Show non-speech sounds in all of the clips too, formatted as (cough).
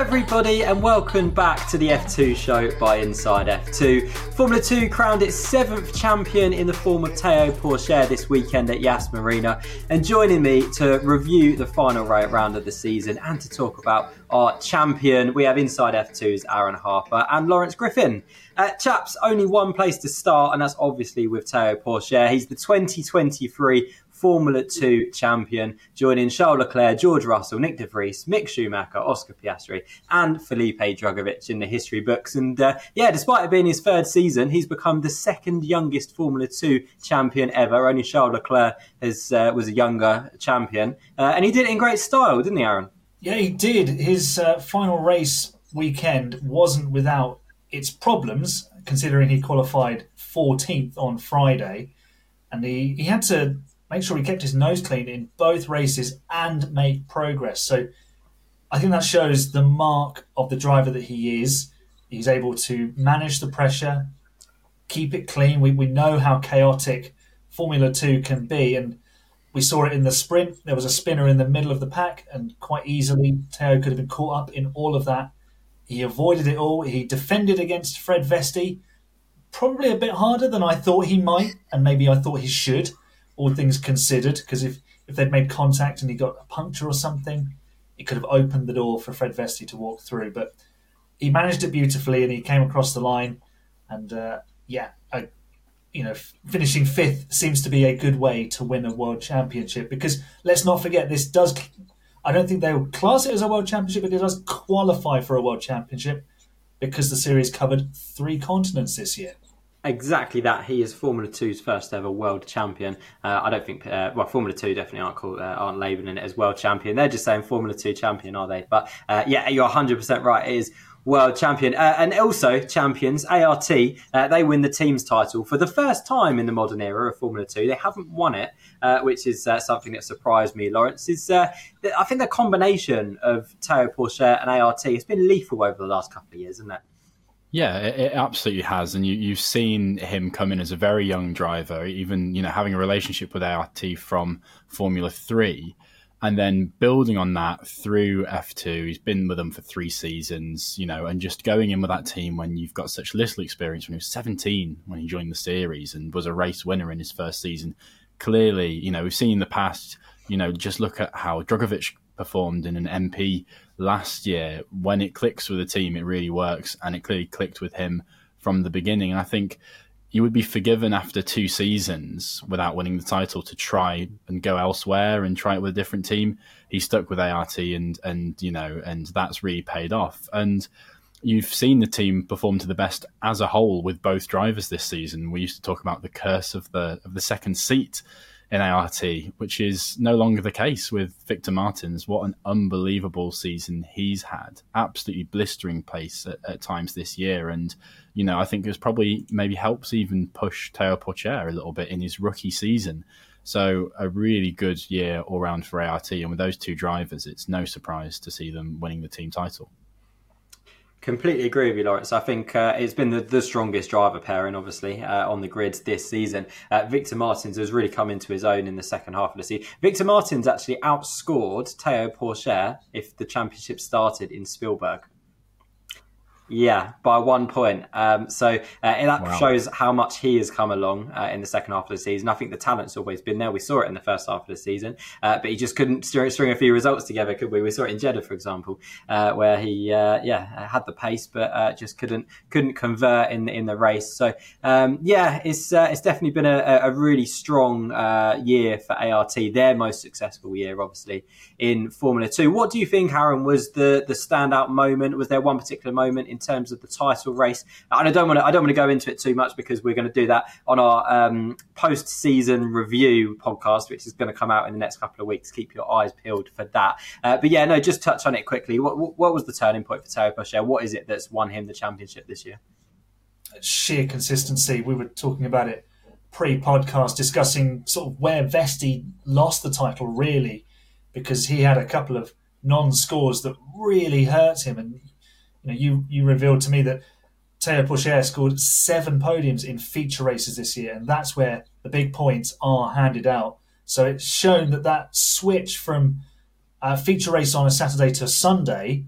everybody, and welcome back to the F2 show by Inside F2. Formula 2 crowned its seventh champion in the form of Teo Pourchaire this weekend at Yas Marina. And joining me to review the final round of the season and to talk about our champion, we have Inside F2's Aaron Harper and Lawrence Griffin. Uh, chaps, only one place to start, and that's obviously with Teo Pourchaire. He's the 2023 Formula 2 champion, joining Charles Leclerc, George Russell, Nick de Vries, Mick Schumacher, Oscar Piastri, and Felipe Drugovich in the history books. And uh, yeah, despite it being his third season, he's become the second youngest Formula 2 champion ever. Only Charles Leclerc has, uh, was a younger champion. Uh, and he did it in great style, didn't he, Aaron? Yeah, he did. His uh, final race weekend wasn't without its problems, considering he qualified 14th on Friday. And he, he had to make sure he kept his nose clean in both races and made progress. So I think that shows the mark of the driver that he is. He's able to manage the pressure, keep it clean. We, we know how chaotic Formula 2 can be. And we saw it in the sprint. There was a spinner in the middle of the pack, and quite easily, Teo could have been caught up in all of that. He avoided it all. He defended against Fred Vesti, probably a bit harder than I thought he might, and maybe I thought he should all things considered, because if, if they'd made contact and he got a puncture or something, it could have opened the door for Fred Vesti to walk through. But he managed it beautifully and he came across the line. And uh, yeah, I, you know, finishing fifth seems to be a good way to win a world championship because let's not forget this does. I don't think they will class it as a world championship, but it does qualify for a world championship because the series covered three continents this year. Exactly that. He is Formula 2's first ever world champion. Uh, I don't think, uh, well, Formula 2 definitely aren't called, uh, aren't labelling it as world champion. They're just saying Formula 2 champion, are they? But uh, yeah, you're 100% right. It is world champion. Uh, and also, champions, ART, uh, they win the team's title for the first time in the modern era of Formula 2. They haven't won it, which is something that surprised me, Lawrence. Is I think the combination of Teo Pourchaire and ART has been lethal over the last couple of years, isn't it? Yeah, it, absolutely has, and you, you've seen him come in as a very young driver, even you know having a relationship with ART from Formula Three, and then building on that through F two. He's been with them for three seasons, you know, and just going in with that team when you've got such little experience. When he was seventeen, when he joined the series, and was a race winner in his first season, clearly, you know, we've seen in the past. You know, just look at how Drugovich performed in an MP last year. When it clicks with a team, it really works, and it clearly clicked with him from the beginning. And I think you would be forgiven after two seasons without winning the title to try and go elsewhere and try it with a different team. He stuck with ART, and and you know, and that's really paid off. And you've seen the team perform to the best as a whole with both drivers this season. We used to talk about the curse of the of the second seat in ART, which is no longer the case with Victor Martins. What an unbelievable season he's had. Absolutely blistering pace at, at times this year. And, you know, I think it's probably maybe helps even push Teo Pourchaire a little bit in his rookie season. So a really good year all round for ART. And with those two drivers, it's no surprise to see them winning the team title. Completely agree with you, Lawrence. I think uh, it's been the, the, strongest driver pairing, obviously, uh, on the grid this season. Uh, Victor Martins has really come into his own in the second half of the season. Victor Martins actually outscored Teo Pourchaire if the championship started in Spielberg. Yeah, by one point. Um, so uh, that wow. shows how much he has come along uh, in the second half of the season. I think the talent's always been there. We saw it in the first half of the season, uh, but he just couldn't string a few results together, could we? We saw it in Jeddah, for example, uh, where he uh, yeah had the pace, but uh, just couldn't couldn't convert in in the race. So um, yeah, it's it's definitely been a, a really strong year for ART. Their most successful year, obviously, in Formula Two. What do you think, Aaron? Was the the standout moment? Was there one particular moment in terms of the title race. And I don't want to I don't want to go into it too much because we're going to do that on our um, post season review podcast, which is going to come out in the next couple of weeks. Keep your eyes peeled for that. Uh, but yeah, no, just touch on it quickly. What, what was the turning point for Teo Pourchaire? What is it that's won him the championship this year? Sheer consistency. We were talking about it pre-podcast, discussing sort of where Vesti lost the title really, because he had a couple of non-scores that really hurt him, and you know, you you revealed to me that Teo Pourchaire scored seven podiums in feature races this year, and that's where the big points are handed out. So it's shown that that switch from a feature race on a Saturday to a Sunday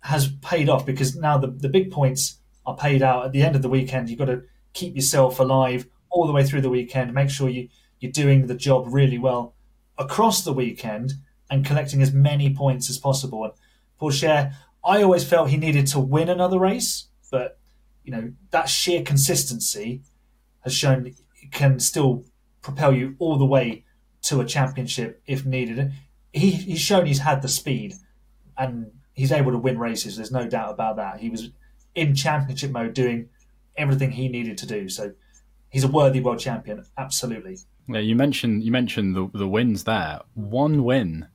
has paid off because now the, the big points are paid out at the end of the weekend. You've got to keep yourself alive all the way through the weekend. Make sure you, you're doing the job really well across the weekend and collecting as many points as possible. And Pourchaire, I always felt he needed to win another race, but you know that sheer consistency has shown it can still propel you all the way to a championship if needed. He, he's shown he's had the speed and he's able to win races. There's no doubt about that. He was in championship mode doing everything he needed to do. So he's a worthy world champion, absolutely. Yeah, you mentioned you mentioned the the wins there. One win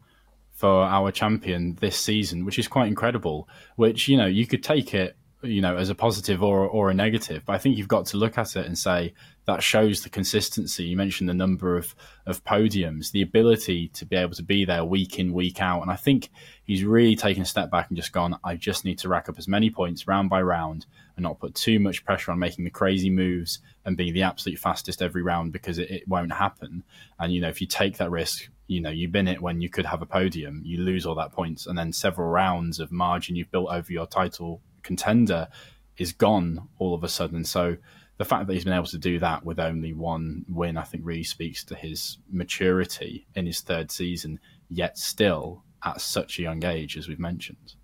for our champion this season, which is quite incredible. Which you know you could take it you know as a positive or or a negative, but I think you've got to look at it and say that shows the consistency. You mentioned the number of of podiums, the ability to be able to be there week in week out, and I think he's really taken a step back and just gone. I just need to rack up as many points round by round and not put too much pressure on making the crazy moves and being the absolute fastest every round because it, it won't happen. And you know if you take that risk, you know you bin it when you could have a podium, you lose all that points, and then several rounds of margin you've built over your title contender is gone all of a sudden. So the fact that he's been able to do that with only one win, I think, really speaks to his maturity in his third season, yet still at such a young age, as we've mentioned.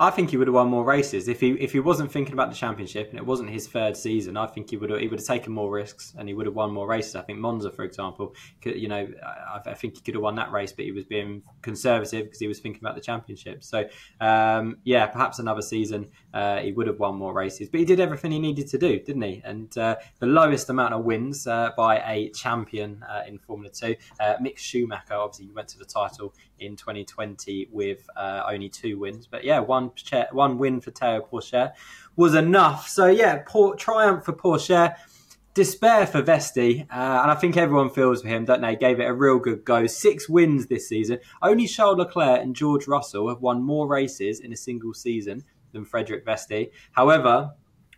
I think he would have won more races if he if he wasn't thinking about the championship and it wasn't his third season. I think he would have he would have taken more risks and he would have won more races. I think Monza, for example, could, you know, I, I, think he could have won that race, but he was being conservative because he was thinking about the championship. So um, yeah, perhaps another season uh, he would have won more races, but he did everything he needed to do, didn't he? And uh, the lowest amount of wins uh, by a champion uh, in Formula Two, uh, Mick Schumacher. Obviously, he went to the title in 2020 with uh, only two wins, but yeah, one one win for Teo Pourchaire was enough. So yeah, poor, triumph for Pourchaire. Despair for Vesti, uh, and I think everyone feels for him, don't they? Gave it a real good go. Six wins this season. Only Charles Leclerc and George Russell have won more races in a single season than Frederik Vesti. However,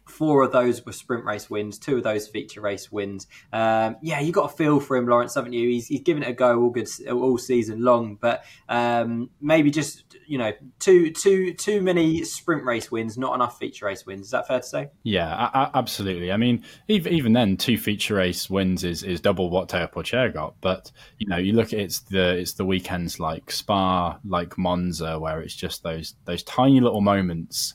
Four of those were sprint race wins, two of those feature race wins. Um, yeah, you got a feel for him, Lawrence, haven't you? He's, he's given it a go all good all season long, but um, maybe just you know too too too many sprint race wins, not enough feature race wins. Is that fair to say? Yeah, I, I, absolutely. I mean, even, even then, two feature race wins is, is double what Teo Pourchaire got. But you know, you look at it's the it's the weekends like Spa, like Monza, where it's just those those tiny little moments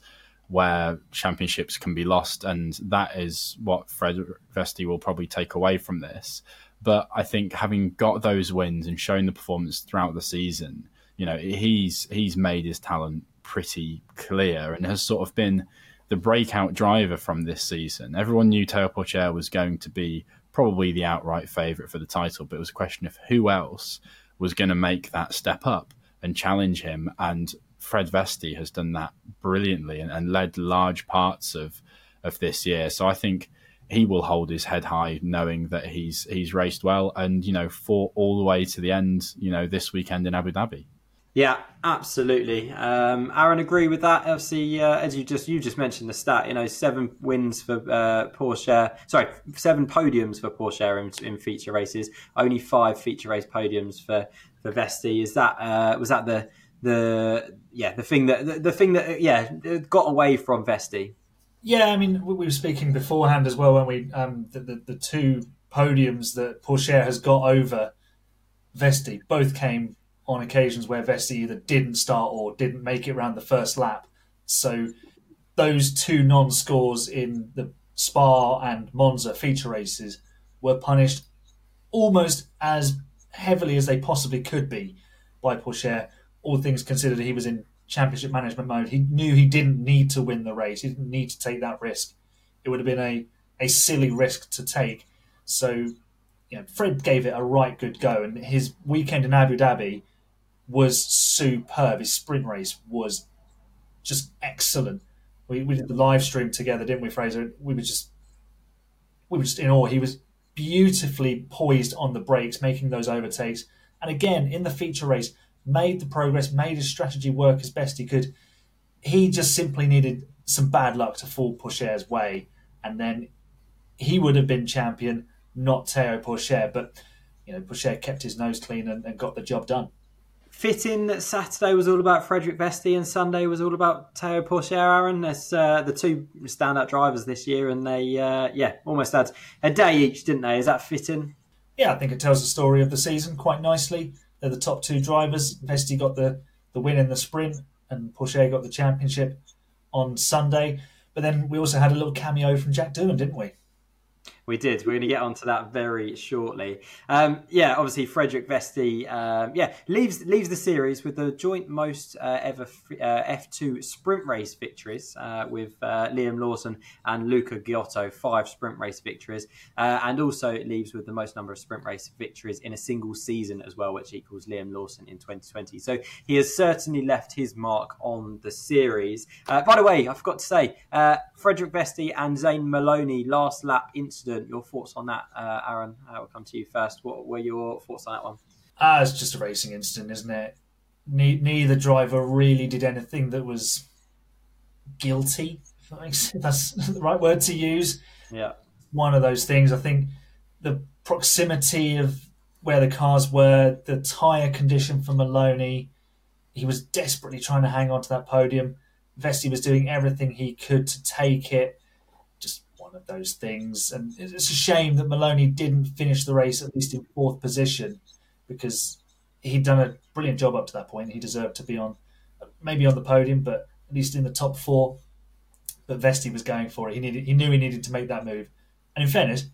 where championships can be lost, and that is what Fred Vesti will probably take away from this. But I think having got those wins and shown the performance throughout the season, you know, he's he's made his talent pretty clear and has sort of been the breakout driver from this season. Everyone knew Teo Pourchaire was going to be probably the outright favourite for the title, but it was a question of who else was going to make that step up and challenge him. And Fred Vesti has done that brilliantly and, and led large parts of of this year. So I think he will hold his head high, knowing that he's he's raced well and you know fought all the way to the end. You know this weekend in Abu Dhabi. Yeah, absolutely. Um, Aaron, agree with that. Obviously, uh, as you just you just mentioned the stat, you know, seven wins for uh, Pourchaire. Sorry, seven podiums for Pourchaire in, in, feature races. Only five feature race podiums for for Vesti. Is that uh, was that the the yeah the thing that the, the thing that yeah got away from Vesti. Yeah, I mean we were speaking beforehand as well when we um, the, the, the two podiums that Pourchaire has got over Vesti both came on occasions where Vesti either didn't start or didn't make it around the first lap. So those two non-scores in the Spa and Monza feature races were punished almost as heavily as they possibly could be by Pourchaire all things considered, he was in championship management mode. He knew he didn't need to win the race. He didn't need to take that risk. It would have been a, a silly risk to take. So, you know, Fred gave it a right good go, and his weekend in Abu Dhabi was superb. His sprint race was just excellent. We, we did the live stream together, didn't we, Fraser? We were just we were just in awe. He was beautifully poised on the brakes, making those overtakes. And again, in the feature race, made the progress, made his strategy work as best he could. He just simply needed some bad luck to fall Pourchaire's way, and then he would have been champion, not Teo Pourchaire. But you know, Pourchaire kept his nose clean and, and got the job done fitting that Saturday was all about Frederik Vesti and Sunday was all about Teo Pourchaire, Aaron. That's uh, the two standout drivers this year, and they, uh, yeah, almost had a day each, didn't they? Is that fitting? Yeah, I think it tells the story of the season quite nicely. They're the top two drivers. Vesti got the, the win in the sprint, and Pourchaire got the championship on Sunday. But then we also had a little cameo from Jack Doohan, didn't we? We did. We're going to get onto that very shortly. Um, yeah, obviously Frederik Vesti, um, yeah, leaves leaves the series with the joint most uh, ever uh, F2 sprint race victories uh, with uh, Liam Lawson and Luca Ghiotto, five sprint race victories, uh, and also it leaves with the most number of sprint race victories in a single season as well, which equals Liam Lawson in 2020. So he has certainly left his mark on the series. Uh, by the way, I forgot to say, Frederik Vesti and Zane Maloney last lap incident your thoughts on that, uh, Aaron? I will come to you first. What were your thoughts on that one? Ah, it's just a racing incident, isn't it? Ne- neither driver really did anything that was guilty. If (laughs) that's the right word to use. Yeah, one of those things. I think the proximity of where the cars were, the tyre condition for Maloney. He was desperately trying to hang on to that podium. Vesti was doing everything he could to take it one of those things. And it's a shame that Maloney didn't finish the race at least in fourth position because he'd done a brilliant job up to that point. He deserved to be on maybe on the podium, but at least in the top four. But Vesti was going for it. He needed he knew he needed to make that move. And in fairness,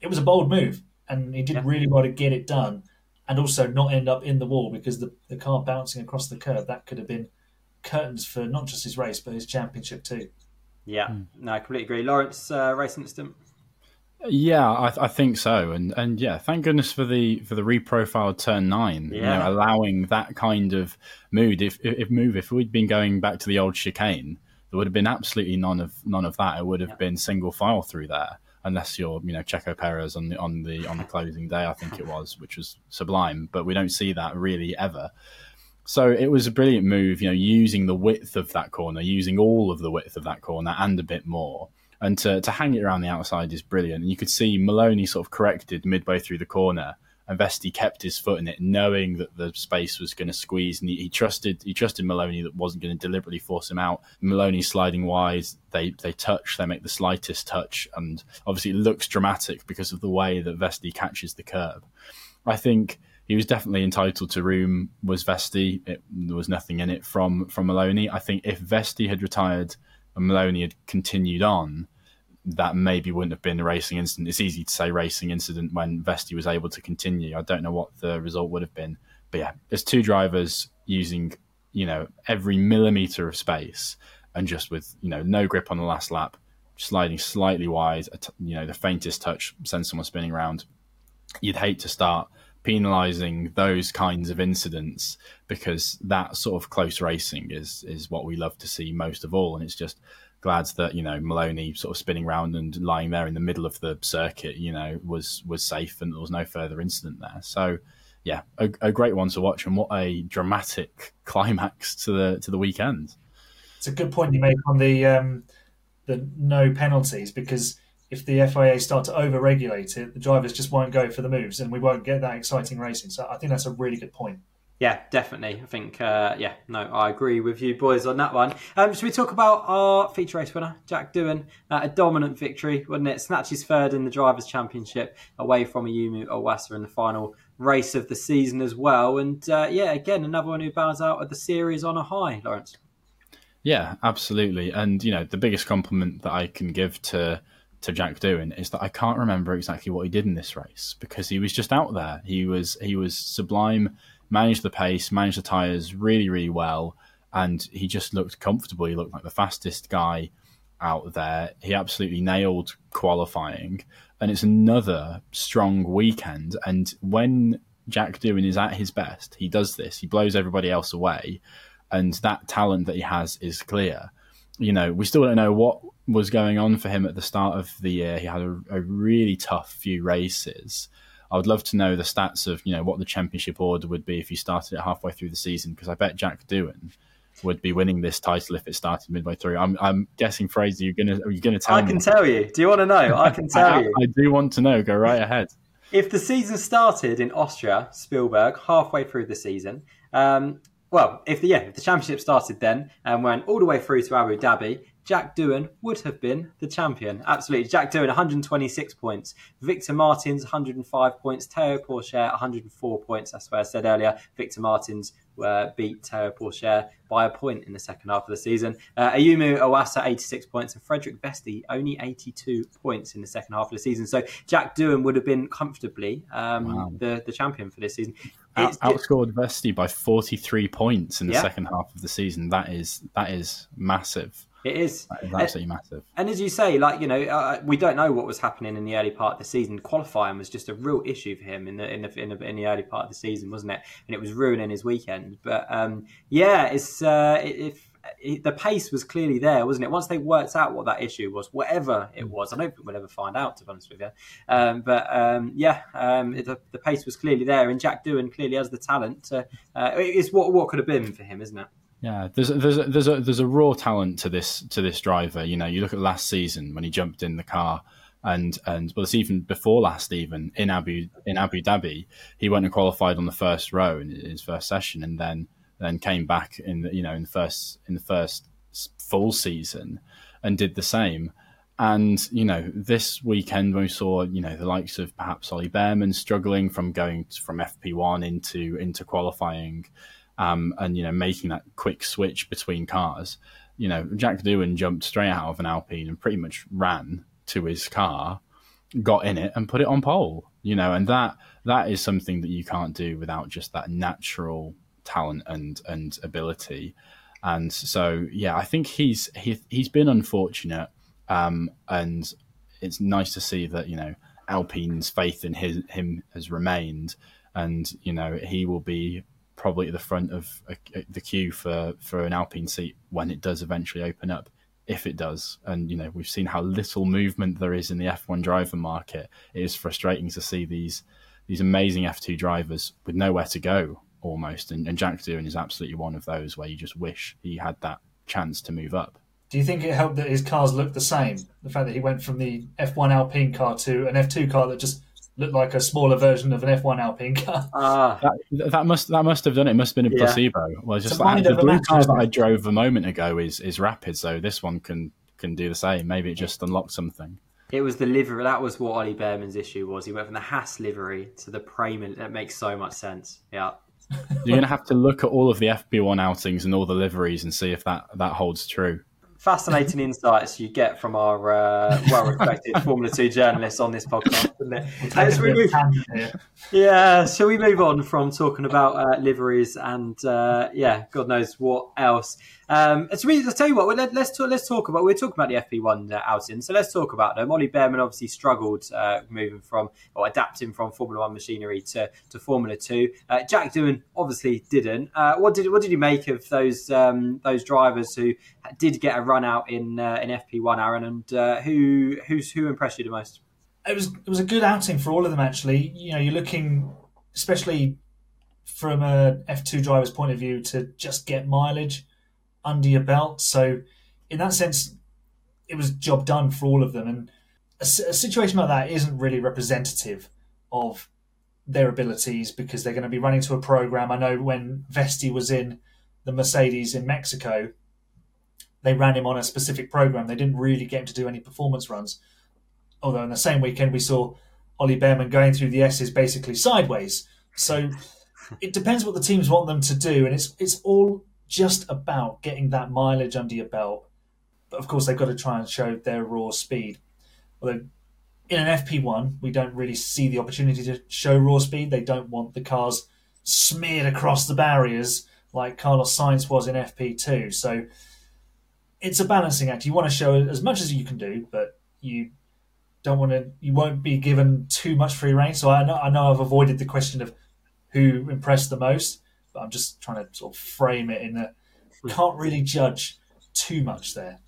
it was a bold move and he did yeah. really well to get it done and also not end up in the wall because the, the car bouncing across the curb that could have been curtains for not just his race but his championship too. Yeah, mm. no, I completely agree. Lawrence, uh, race incident. Yeah, I, I, think so, and and yeah, thank goodness for the for the reprofiled turn nine. Yeah. You know, allowing that kind of mood. If, if move, if we'd been going back to the old chicane, there would have been absolutely none of none of that. It would have yeah. been single file through there, unless you're you know Checo Perez on the on the on the closing day. I think it was, which was sublime. But we don't see that really ever. So it was a brilliant move, you know, using the width of that corner, using all of the width of that corner and a bit more. And to, to hang it around the outside is brilliant. And you could see Maloney sort of corrected midway through the corner. And Vesti kept his foot in it, knowing that the space was going to squeeze, and he, he, trusted he trusted Maloney that wasn't going to deliberately force him out. Maloney sliding wide, they they touch, they make the slightest touch, and obviously it looks dramatic because of the way that Vesti catches the curb. I think he was definitely entitled to room. Was Vesti? It, there was nothing in it from from Maloney. I think if Vesti had retired and Maloney had continued on, that maybe wouldn't have been a racing incident. It's easy to say racing incident when Vesti was able to continue. I don't know what the result would have been, but yeah, there's two drivers using you know every millimeter of space and just with you know no grip on the last lap, sliding slightly wide. You know the faintest touch sends someone spinning around. You'd hate to start penalising those kinds of incidents because that sort of close racing is is what we love to see most of all, and it's just glad that you know Maloney sort of spinning around and lying there in the middle of the circuit, you know, was was safe and there was no further incident there. So yeah, a, a great one to watch, and what a dramatic (laughs) climax to the to the weekend. It's a good point you make on the um, the no penalties because if the FIA start to over-regulate it, the drivers just won't go for the moves, and we won't get that exciting racing. So I think that's a really good point. Yeah, definitely. I think, uh, yeah, no, I agree with you boys on that one. Um, should we talk about our feature race winner, Jack Doohan? Uh, a dominant victory, wasn't it? Snatches third in the Drivers' Championship away from Ayumu Iwasa in the final race of the season as well. And uh, yeah, again, another one who bows out of the series on a high, Lawrence. Yeah, absolutely. And, you know, the biggest compliment that I can give to to Jack Doohan is that I can't remember exactly what he did in this race because he was just out there. He was he was sublime, managed the pace, managed the tires really really well, and he just looked comfortable. He looked like the fastest guy out there. He absolutely nailed qualifying, and it's another strong weekend. And when Jack Doohan is at his best, he does this. He blows everybody else away, and that talent that he has is clear. You know, we still don't know what was going on for him at the start of the year. He had a, a, really tough few races. I would love to know the stats of you know what the championship order would be if he started it halfway through the season because I bet Jack Doohan would be winning this title if it started midway through. I'm, I'm guessing, Fraser, you're gonna are you gonna tell me? I can tell you. Do you want to know? I can (laughs) tell I, you. I do want to know. Go right ahead. If the season started in Austria, Spielberg, halfway through the season, Um, well, if the yeah, if the championship started then and went all the way through to Abu Dhabi, Jack Doohan would have been the champion. Absolutely. Jack Doohan, 126 points. Victor Martins, 105 points. Teo Pourchaire, 104 points. That's where I said earlier. Victor Martins uh, beat Teo Pourchaire by a point in the second half of the season. Uh, Ayumu Iwasa, 86 points. And Frederik Vesti, only 82 points in the second half of the season. So Jack Doohan would have been comfortably um, wow. the, the champion for this season. Out, outscored Vesti by 43 points in the yeah. second half of the season. That is that is massive. It is. absolutely and, massive. And as you say, like you know, uh, we don't know what was happening in the early part of the season. Qualifying was just a real issue for him in the in the in the, in the early part of the season, wasn't it? And it was ruining his weekend. But um, yeah, it's uh, if the pace was clearly there, wasn't it? Once they worked out what that issue was, whatever it was, I don't think we'll ever find out, to be honest with you. Um, but um, yeah, um, it, the, the, pace was clearly there, and Jack Doohan clearly has the talent. To, uh, it's what what could have been for him, isn't it? Yeah, there's a, there's a, there's a there's a raw talent to this to this driver. You know, you look at last season when he jumped in the car, and and well, it's even before last, even in Abu in Abu Dhabi, he went and qualified on the first row in his first session, and then then came back in the, you know in the first in the first full season and did the same. And you know, this weekend we saw you know the likes of perhaps Ollie Bearman struggling from going from FP one into into qualifying um, and you know making that quick switch between cars. You know, Jack Doohan jumped straight out of an Alpine and pretty much ran to his car, got in it, and put it on pole. You know, and that that is something that you can't do without just that natural talent and and ability. And so, yeah, I think he's he, he's been unfortunate, um, and it's nice to see that you know Alpine's faith in his, him has remained, and you know he will be probably at the front of a, a, the queue for for an Alpine seat when it does eventually open up, if it does. And you know, we've seen how little movement there is in the F1 driver market. It is frustrating to see these these amazing F2 drivers with nowhere to go almost. And, and Jack Doohan is absolutely one of those where you just wish he had that chance to move up. Do you think it helped that his cars looked the same? The fact that he went from the F1 Alpine car to an F2 car that just looked like a smaller version of an F1 Alpine car. (laughs) Ah. That, that, must that must have done it. it must have been a yeah. placebo. Well, just like the blue car that I drove a moment ago is is rapid, so this one can can do the same. Maybe it just unlocked something. It was the livery. That was what Ollie Bearman's issue was. He went from the Haas livery to the Prema. That makes so much sense. Yeah. You're going to have to look at all of the FP1 outings and all the liveries and see if that, that holds true fascinating (laughs) insights you get from our uh, well-respected (laughs) Formula Two journalists on this podcast, isn't it? Yeah, shall we move on from talking about uh, liveries and uh, yeah, God knows what else? Um, so we, I'll tell you what, let, us talk, let's talk about. We're talking about the FP1 uh, outing, so let's talk about them. Ollie Bearman obviously struggled uh, moving from or adapting from Formula One machinery to, to Formula Two. Uh, Jack Doohan obviously didn't. Uh, what did what did you make of those um, those drivers who did get a run out in uh, in FP1, Aaron, and who who's who impressed you the most? It was it was a good outing for all of them actually. You know, you're looking especially from a F2 driver's point of view to just get mileage under your belt. So, in that sense, it was job done for all of them. And a, a situation like that isn't really representative of their abilities because they're going to be running to a program. I know when Vesti was in the Mercedes in Mexico, they ran him on a specific program. They didn't really get him to do any performance runs. Although in the same weekend we saw Ollie Bearman going through the S's basically sideways. So it depends what the teams want them to do, and it's it's all just about getting that mileage under your belt. But of course, they've got to try and show their raw speed. Although in an FP1, we don't really see the opportunity to show raw speed. They don't want the cars smeared across the barriers like Carlos Sainz was in FP2. So it's a balancing act. You want to show as much as you can do, but you don't want to. You won't be given too much free reign. So I know, I know I've avoided the question of who impressed the most but I'm just trying to sort of frame it in a can't really judge too much there.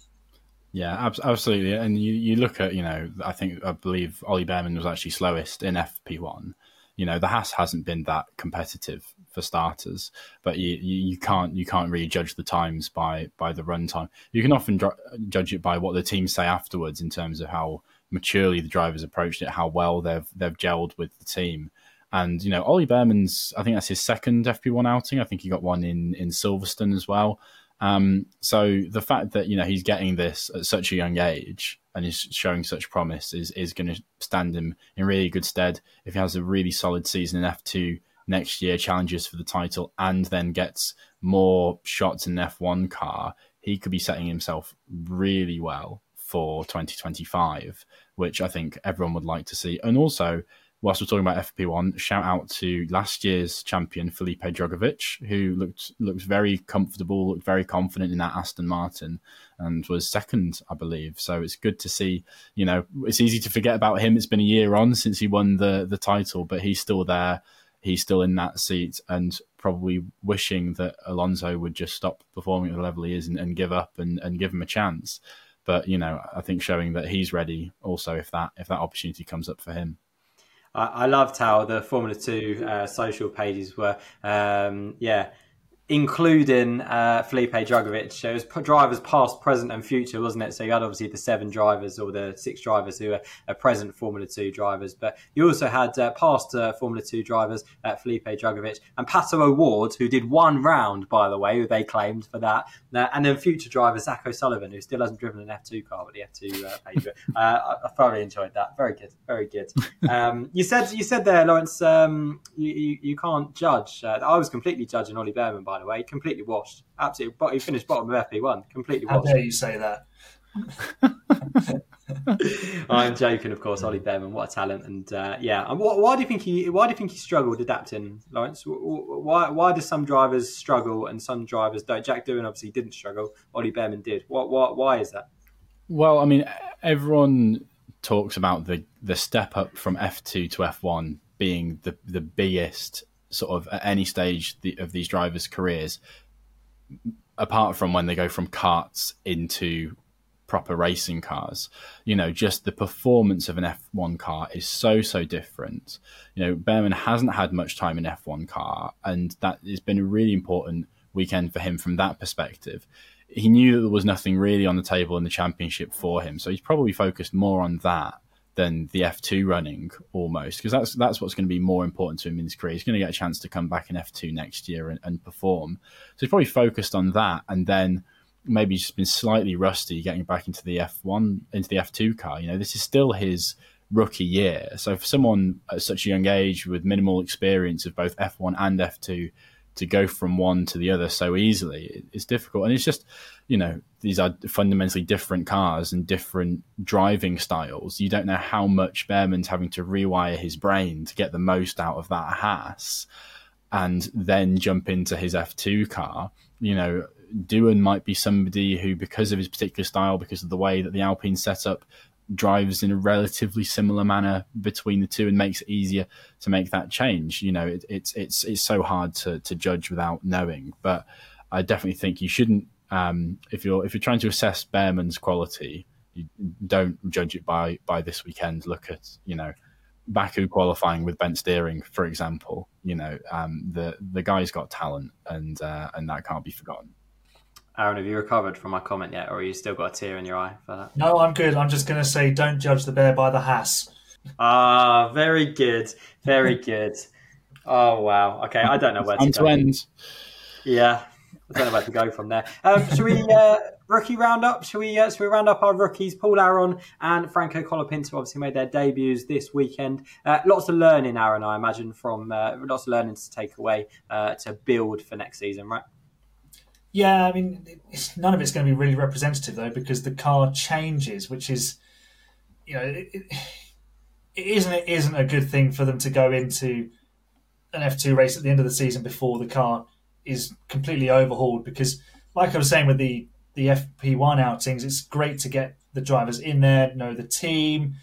Yeah, absolutely. And you, you look at, you know, I think, I believe Ollie Bearman was actually slowest in FP1. You know, the Haas hasn't been that competitive for starters, but you, you, can't you can't really judge the times by by the run time. You can often dr- judge it by what the teams say afterwards in terms of how maturely the drivers approached it, how well they've they've gelled with the team And you know, Ollie Bearman's I think that's his second FP1 outing. I think he got one in in Silverstone as well. Um, so the fact that you know he's getting this at such a young age and is showing such promise is is going to stand him in really good stead if he has a really solid season in F2 next year, challenges for the title, and then gets more shots in an F1 car. He could be setting himself really well for 2025, which I think everyone would like to see. And also, whilst we're talking about FP1, shout out to last year's champion Felipe Drugovich, who looked looked very comfortable, looked very confident in that Aston Martin, and was second, I believe. So it's good to see. You know, it's easy to forget about him. It's been a year on since he won the the title, but he's still there. He's still in that seat, and probably wishing that Alonso would just stop performing at the level he is and, and give up and, and give him a chance. But you know, I think showing that he's ready also if that if that opportunity comes up for him. I, I loved how the Formula Two uh, social pages were, um, yeah, including uh, Felipe Drugovich. It was drivers past, present, and future, wasn't it? So you had obviously the seven drivers or the six drivers who are, are present Formula Two drivers, but you also had uh, past uh, Formula Two drivers, uh, Felipe Drugovich and Pato O'Ward, who did one round, by the way, who they claimed for that, uh, and then future driver Zak O'Sullivan, who still hasn't driven an F2 car, but the F2 uh, page. I, I, thoroughly enjoyed that. Very good, very good. Um, you said you said there, Lawrence, um, you, you, you, can't judge. I was completely judging Ollie Bearman, by by the way, completely washed. Absolutely, but he finished bottom of FP1, completely washed. How dare you say that? (laughs) I'm joking, of course. Ollie Bearman, what a talent, and uh, yeah. And why, why, do you think he? Why do you think he struggled adapting, Lawrence? Why? Why do some drivers struggle and some drivers don't? Jack Doohan obviously didn't struggle. Ollie Bearman did. What? What? Why is that? Well, I mean, everyone talks about the the step up from F2 to F1 being the the biggest sort of at any stage of these drivers' careers, apart from when they go from karts into proper racing cars. You know, just the performance of an F1 car is so, so different. You know, Bearman hasn't had much time in F1 car, and that has been a really important weekend for him from that perspective. He knew that there was nothing really on the table in the championship for him, so he's probably focused more on that than the F2 running almost because that's that's what's going to be more important to him in his career. He's going to get a chance to come back in F2 next year and, and perform. So he's probably focused on that and then maybe just been slightly rusty getting back into the F1 into the F2 car. You know, this is still his rookie year. So for someone at such a young age with minimal experience of both F1 and F2 to go from one to the other so easily. It's difficult, and it's just you know these are fundamentally different cars and different driving styles. You don't know how much Bearman's having to rewire his brain to get the most out of that Haas, and then jump into his F two car. You know, Doohan might be somebody who, because of his particular style, because of the way that the Alpine set up, drives in a relatively similar manner between the two and makes it easier to make that change. You know, it, it's it's it's so hard to to judge without knowing. But I definitely think you shouldn't um, if you're if you're trying to assess Bearman's quality, you don't judge it by by this weekend. Look at you know. Baku qualifying with bent steering, for example, you know um, the the guy's got talent, and uh, and that can't be forgotten. Aaron, have you recovered from my comment yet, or are you still got a tear in your eye for that? No, I'm good. I'm just going to say, don't judge the bear by the Haas. Ah, very good, very good. Oh wow. Okay, I don't know where to, to end. Yeah, I don't know where to go from there. Um, should we uh, rookie roundup? Should we? Uh, should we round up our rookies? Paul Aron and Franco Colapinto obviously made their debuts this weekend. Uh, lots of learning, Aaron. I imagine from uh, lots of learning to take away uh, to build for next season, right? Yeah, I mean, none of it's going to be really representative though, because the car changes, which is, you know, it, it, isn't it isn't a good thing for them to go into an F two race at the end of the season before the car is completely overhauled. Because, like I was saying with the the FP one outings, it's great to get the drivers in there, know the team,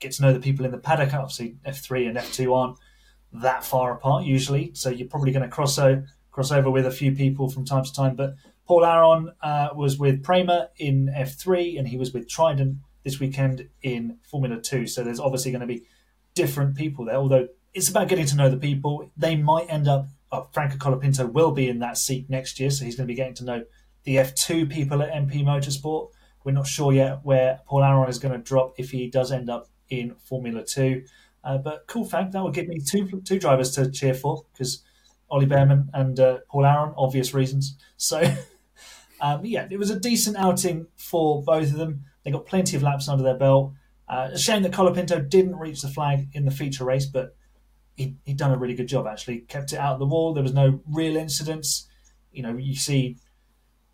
get to know the people in the paddock. Obviously, F three and F two aren't that far apart usually, so you're probably going to cross over crossover with a few people from time to time. But Paul Aron uh, was with Prema in F3 and he was with Trident this weekend in Formula 2. So there's obviously going to be different people there, although it's about getting to know the people. They might end up, oh, Franco Colapinto will be in that seat next year, so he's going to be getting to know the F2 people at MP Motorsport. We're not sure yet where Paul Aron is going to drop if he does end up in Formula 2. Uh, but cool fact that will give me two two drivers to cheer for because Ollie Bearman and uh, Paul Aron, obvious reasons. So, (laughs) um, yeah, it was a decent outing for both of them. They got plenty of laps under their belt. Uh, a shame that Colapinto didn't reach the flag in the feature race, but he, he'd done a really good job actually. Kept it out of the wall. There was no real incidents. You know, you see,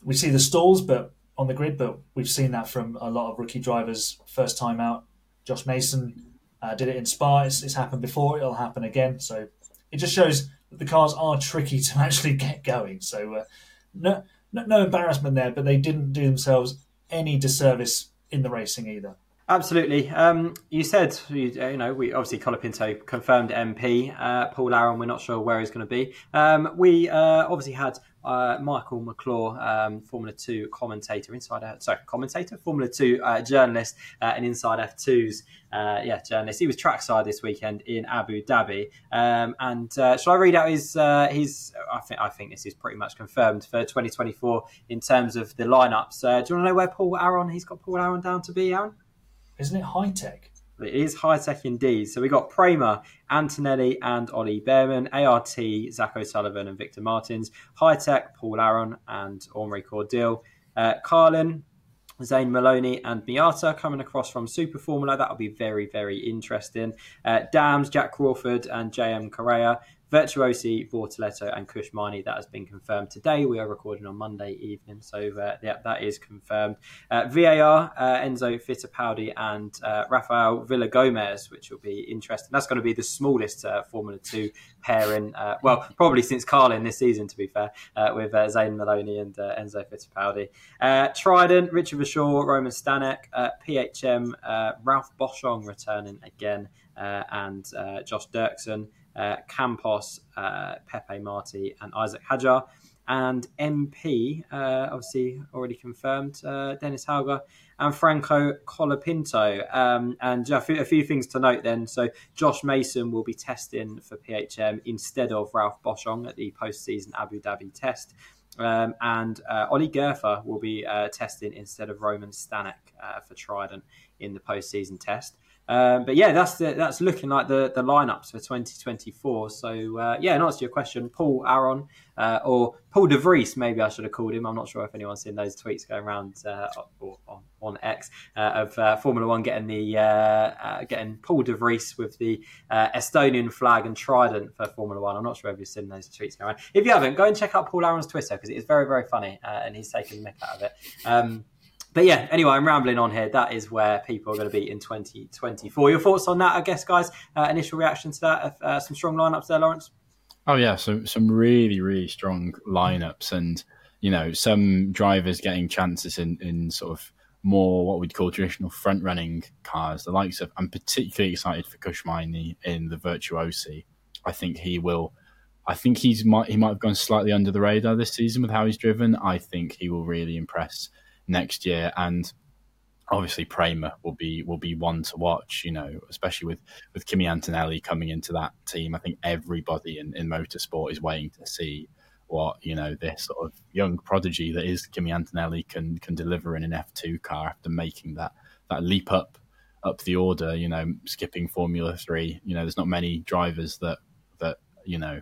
we see the stalls, but on the grid, but we've seen that from a lot of rookie drivers first time out. Josh Mason uh, did it in Spa. It's, it's happened before. It'll happen again. So it just shows the cars are tricky to (laughs) actually get going. So uh, no, no, embarrassment there, but they didn't do themselves any disservice in the racing either. Absolutely. Um, you said, you, you, know, we obviously Colapinto confirmed MP. Uh, Paul Aron, we're not sure where he's going to be. Um, we uh, obviously had uh, Michael McClure, um, Formula Two commentator, inside sorry, commentator, Formula Two uh, journalist, uh, and inside F2's uh, yeah journalist. He was trackside this weekend in Abu Dhabi. Um, and uh, shall I read out his uh, his? I think I think this is pretty much confirmed for 2024 in terms of the lineups. do you want to know where Paul Aron, He's got Paul Aron down to be, Aaron. Isn't it It is Hitech indeed. So we got Prema, Antonelli, and Ollie Bearman, ART, Zak O'Sullivan, and Victor Martins, Hitech, Paul Aron, and Henri Cordeel, uh, Carlin, Zane Maloney and Miyata coming across from Super Formula. That'll be very, very interesting. Uh, Dams, Jak Crawford, and JM Correa. Virtuosi, Bortoleto, and Kush Maini. That has been confirmed today. We are recording on Monday evening, so uh, yeah, that is confirmed. Uh, VAR, uh, Enzo Fittipaldi and uh, Rafael Villagomez, which will be interesting. That's going to be the smallest uh, Formula Two pairing, uh, well, probably since Carlin this season, to be fair, with Zane Maloney and Enzo Fittipaldi. Trident, Richard Verschoor, Roman Stanek, PHM, Ralph Boschung returning again, and Josh Dürksen uh, Campos, uh, Pepe Marti, and Isack Hadjar. And MP, uh, obviously already confirmed, uh, Dennis Hauger and Franco Colapinto. Um, and a few, a few, things to note then. So Josh Mason will be testing for PHM instead of Ralph Boschung at the postseason Abu Dhabi test. Um, and uh, Ollie Goethe will be uh, testing instead of Roman Stanek uh, for Trident in the postseason test. Um, but yeah, that's the, that's looking like the, the lineups for 2024. So uh, yeah, and answer to your question, Paul Aron uh, or Paul De Vries, maybe I should have called him. I'm not sure if anyone's seen those tweets going around uh, on, on X uh, of uh, Formula One getting the getting Paul De Vries with the Estonian flag and trident for Formula One. I'm not sure if you've seen those tweets going around. If you haven't, go and check out Paul Aron's Twitter because it is very very funny and he's taking the mick out of it. Um, but yeah, anyway, I'm rambling on here. That is where people are going to be in 2024. Your thoughts on that, I guess, guys? Uh, initial reaction to that? Uh, some strong lineups there, Lawrence? Oh, yeah. So, some really, really strong lineups. And, you know, some drivers getting chances in, in sort of more what we'd call traditional front running cars. The likes of, I'm particularly excited for Kush Maini in the Virtuosi. I think he will. I think he's might he might have gone slightly under the radar this season with how he's driven. I think he will really impress next year, and obviously Prema will be will be one to watch. You know, especially with with Kimi Antonelli coming into that team. I think everybody in, in motorsport is waiting to see what you know this sort of young prodigy that is Kimi Antonelli can can deliver in an F two car after making that that leap up up the order. You know, skipping Formula Three. You know, there's not many drivers that that you know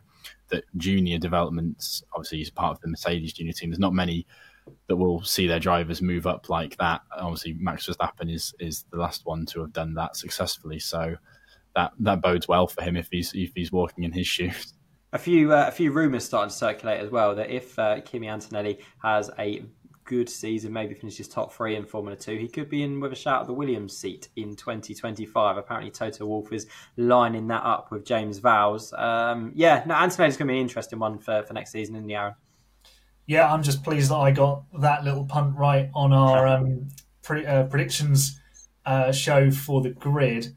that junior developments. Obviously, he's part of the Mercedes junior team. There's not many that will see their drivers move up like that. Obviously, Max Verstappen is is the last one to have done that successfully. So that that bodes well for him if he's if he's walking in his (laughs) shoes. A few uh, a few rumours starting to circulate as well that if uh, Kimi Antonelli has a good season, maybe finishes top three in Formula Two, he could be in with a shout at the Williams seat in 2025. Apparently, Toto Wolff is lining that up with James Vowles. Um, yeah, no, Antonelli's going to be an interesting one for, for next season in the Aaron yeah, I'm just pleased that I got that little punt right on our um, pre- uh, predictions uh, show for the grid.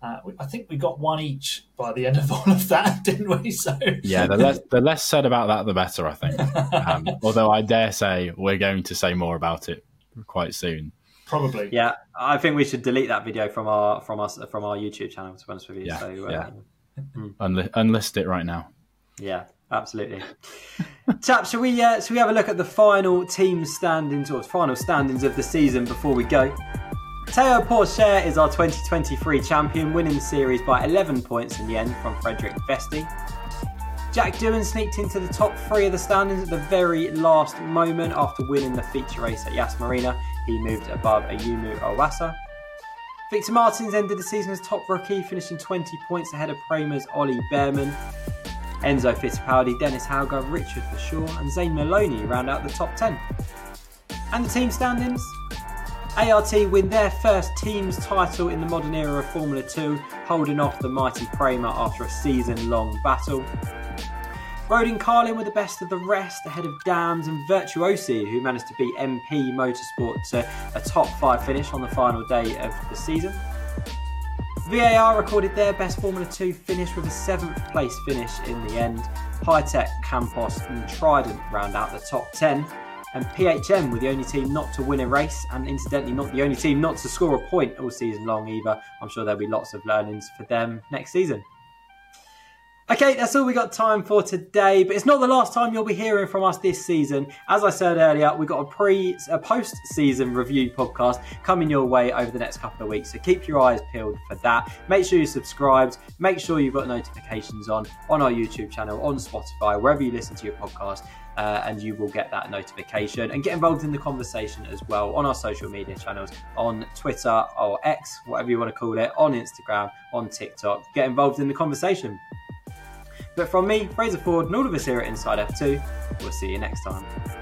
Uh, I think we got one each by the end of (laughs) all of that, didn't we? So yeah, the less, the less said about that, the better. I think. Um, (laughs) although I dare say we're going to say more about it quite soon. Probably. Yeah, I think we should delete that video from our from us from our YouTube channel. To be honest with you, yeah, so, uh, yeah. Mm. Unli- unlist it right now. Yeah, absolutely. (laughs) Chap, shall we uh, shall we have a look at the final team standings or final standings of the season before we go? Teo Pourchaire is our 2023 champion, winning the series by 11 points in the end from Frederik Vesti. Jack Doohan sneaked into the top three of the standings at the very last moment after winning the feature race at Yas Marina. He moved above Ayumu Iwasa. Victor Martins ended the season as top rookie, finishing 20 points ahead of Prema's Ollie Bearman. Enzo Fittipaldi, Dennis Hauger, Richard Verschoor, and Zane Maloney round out the top 10. And the team standings ART win their first team's title in the modern era of Formula 2, holding off the mighty Prema after a season long battle. Rodin Carlin were the best of the rest, ahead of Dams and Virtuosi, who managed to beat MP Motorsport to a top five finish on the final day of the season. VAR recorded their best Formula 2 finish with a seventh place finish in the end. Hitech, Campos, and Trident round out the top 10 and PHM were the only team not to win a race, and incidentally, not the only team not to score a point all season long either. I'm sure there'll be lots of learnings for them next season. Okay, that's all we got time for today, but it's not the last time you'll be hearing from us this season. As I said earlier, we've got a pre a post season review podcast coming your way over the next couple of weeks. So keep your eyes peeled for that. Make sure you're subscribed, make sure you've got notifications on on our YouTube channel, on Spotify, wherever you listen to your podcast uh, and you will get that notification and get involved in the conversation as well on our social media channels on Twitter or X, whatever you want to call it, on Instagram, on TikTok. Get involved in the conversation. But from me, Fraser Ford, and all of us here at Inside F2, we'll see you next time.